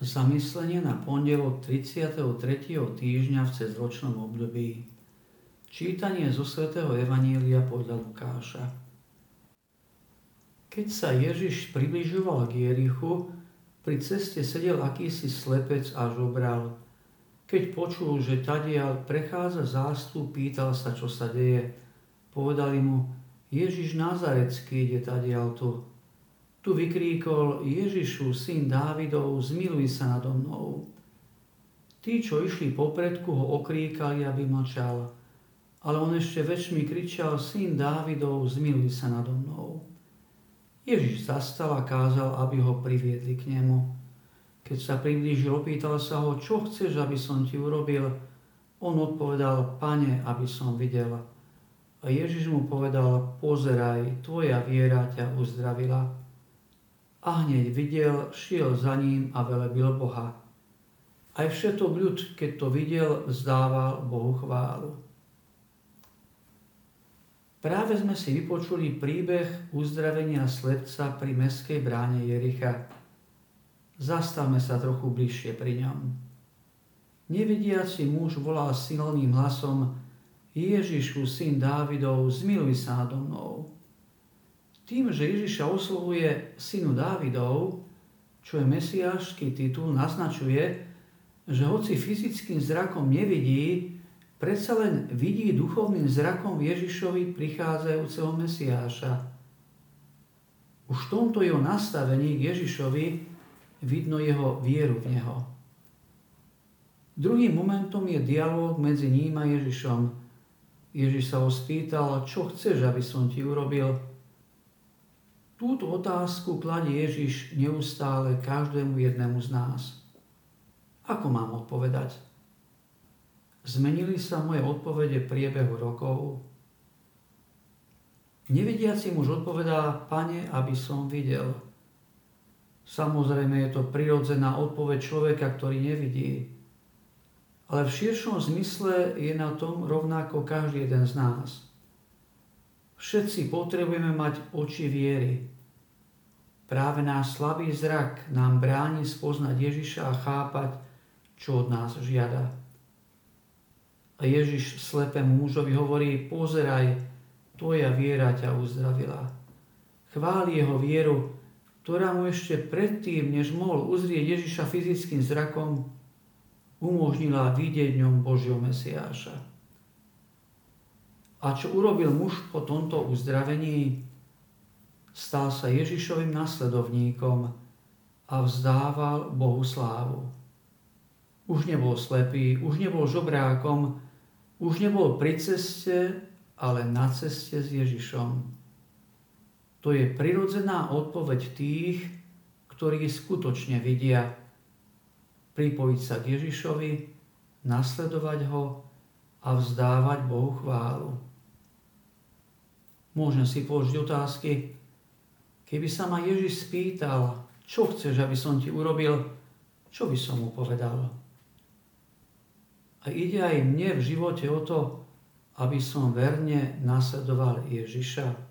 Zamyslenie na pondelok 33. týždňa v cezročnom období. Čítanie zo svätého Evanília podľa Lukáša. Keď sa Ježiš približoval k Jerichu, pri ceste sedel akýsi slepec a žobral. Keď počul, že tadiaľ prechádza zástup, pýtal sa, čo sa deje. Povedali mu, Ježiš Nazarecký ide tadiaľ tu. Vykríkol Ježišu, syn Dávidov, zmiluj sa nado mnou. Tí, čo išli popredku, ho okríkali, aby mlčal. Ale on ešte väčšmi kričal, syn Dávidov, zmiluj sa nado mnou. Ježiš zastal a kázal, aby ho priviedli k nemu. Keď sa priblížil, opýtal sa ho, čo chceš, aby som ti urobil? On odpovedal, pane, aby som videl. A Ježiš mu povedal, pozeraj, tvoja viera ťa uzdravila a hneď videl, šiel za ním a velebil Boha. Aj všetok ľud, keď to videl, vzdával Bohu chválu. Práve sme si vypočuli príbeh uzdravenia slepca pri meskej bráne Jericha. Zastavme sa trochu bližšie pri ňom. Nevidiaci muž volal silným hlasom Ježišu, syn Dávidov, zmiluj sa nado mnou. Tým, že Ježiša oslovuje synu Dávidov, čo je mesiášsky titul, naznačuje, že hoci fyzickým zrakom nevidí, predsa len vidí duchovným zrakom Ježišovi prichádzajúceho Mesiáša. Už v tomto jeho nastavení k Ježišovi vidno jeho vieru v Neho. Druhým momentom je dialog medzi ním a Ježišom. Ježiš sa ho spýtal, čo chceš, aby som ti urobil, Túto otázku kladie Ježiš neustále každému jednému z nás. Ako mám odpovedať? Zmenili sa moje odpovede priebehu rokov? Nevidiaci muž odpovedá, pane, aby som videl. Samozrejme je to prirodzená odpoveď človeka, ktorý nevidí. Ale v širšom zmysle je na tom rovnako každý jeden z nás. Všetci potrebujeme mať oči viery. Práve náš slabý zrak nám bráni spoznať Ježiša a chápať, čo od nás žiada. A Ježiš slepému mužovi hovorí, pozeraj, tvoja viera ťa uzdravila. Chváli jeho vieru, ktorá mu ešte predtým, než mohol uzrieť Ježiša fyzickým zrakom, umožnila vidieť ňom Božieho Mesiáša. A čo urobil muž po tomto uzdravení? Stal sa Ježišovým nasledovníkom a vzdával Bohu slávu. Už nebol slepý, už nebol žobrákom, už nebol pri ceste, ale na ceste s Ježišom. To je prirodzená odpoveď tých, ktorí skutočne vidia. Pripojiť sa k Ježišovi, nasledovať ho a vzdávať Bohu chválu. Môžem si položiť otázky. Keby sa ma Ježiš spýtal, čo chceš, aby som ti urobil, čo by som mu povedal? A ide aj mne v živote o to, aby som verne nasledoval Ježiša.